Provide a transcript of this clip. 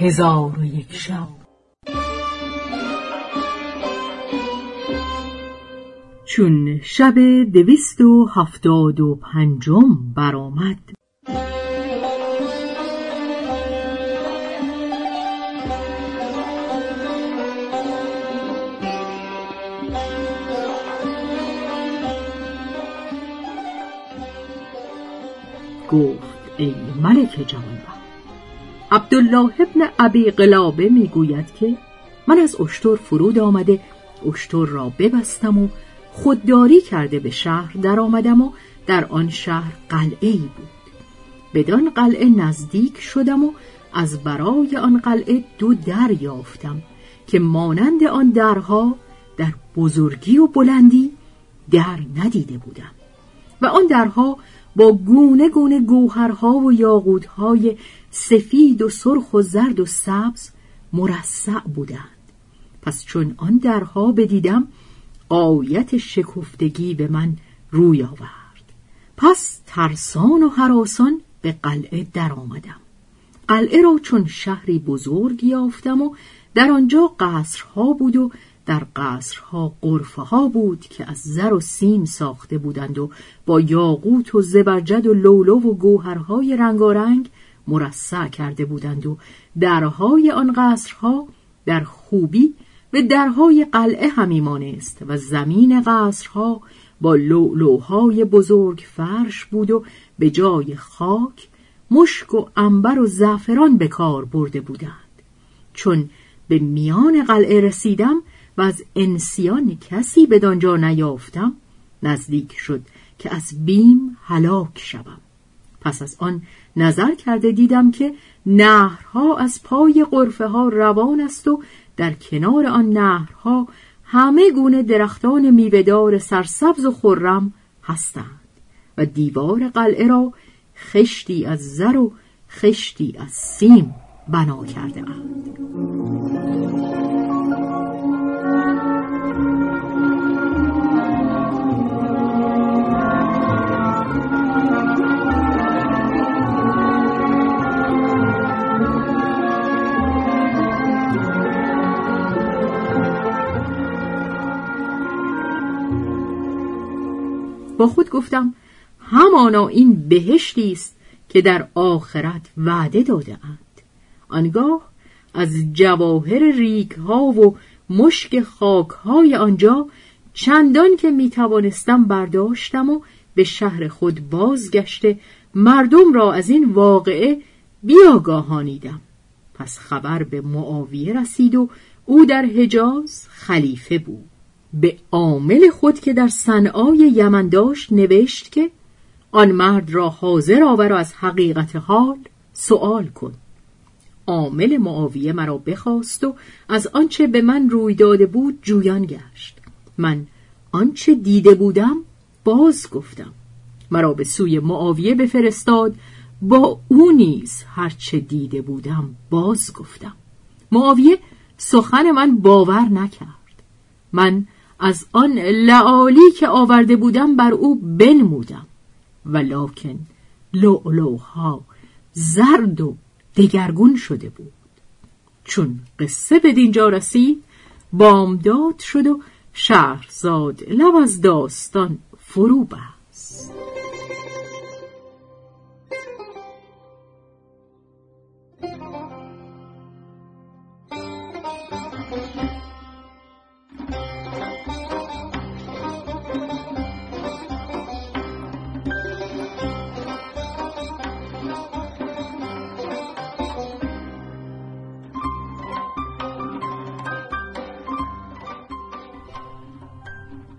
هزار و یک شب. چون شب دویست و هفتاد و پنجم برآمد. گفت ای ملک جوانبخت عبدالله ابن ابی قلابه می‌گوید که من از اشتر فرود آمده اشتر را ببستم و خودداری کرده به شهر در آمدم و در آن شهر قلعه ای بود. بدان قلعه نزدیک شدم و از برای آن قلعه دو در یافتم که مانند آن درها در بزرگی و بلندی در ندیده بودم و آن درها با گونه گونه گوهرها و یاقوتهای سفید و سرخ و زرد و سبز مرصع بودند. پس چون آن درها بدیدم آیت شکفتگی به من روی آورد. پس ترسان و حراسان به قلعه در آمدم قلعه را چون شهری بزرگ یافتم و در آنجا قصرها بود و در قصرها قرفه ها بود که از زر و سیم ساخته بودند و با یاقوت و زبرجد و لولو و گوهرهای رنگارنگ مرصع کرده بودند و درهای آن قصرها در خوبی و درهای قلعه همی مانست و زمین قصرها با لولوهای بزرگ فرش بود و به جای خاک مشک و انبر و زعفران به کار برده بودند. چون به میان قلعه رسیدم و از انسیان کسی به دانجا نیافتم نزدیک شد که از بیم هلاک شوم پس از آن نظر کرده دیدم که نهرها از پای قرفه ها روان است و در کنار آن نهرها همه گونه درختان میوهدار سرسبز و خرم هستند و دیوار قلعه را خشتی از زر و خشتی از سیم بنا کرده اند. با خود گفتم همانا این بهشتی است که در آخرت وعده داده اند. آنگاه از جواهر ریک ها و مشک خاک های آنجا چندان که می توانستم برداشتم و به شهر خود بازگشته مردم را از این واقعه بیاگاهانیدم. پس خبر به معاویه رسید و او در حجاز خلیفه بود. به عامل خود که در صنعای یمن داشت نوشت که آن مرد را حاضر آور و از حقیقت حال سوال کن. عامل معاویه مرا بخواست و از آنچه به من روی داده بود جویان گشت. من آنچه دیده بودم باز گفتم. مرا به سوی معاویه بفرستاد. با او نیز هرچه دیده بودم باز گفتم. معاویه سخن من باور نکرد. من از آن لعالی که آورده بودم بر او بنمودم. ولکن لعلوها زرد و دگرگون شده بود. چون قصه به دینجا رسید بامداد شد و شهرزاد لب از داستان فرو بست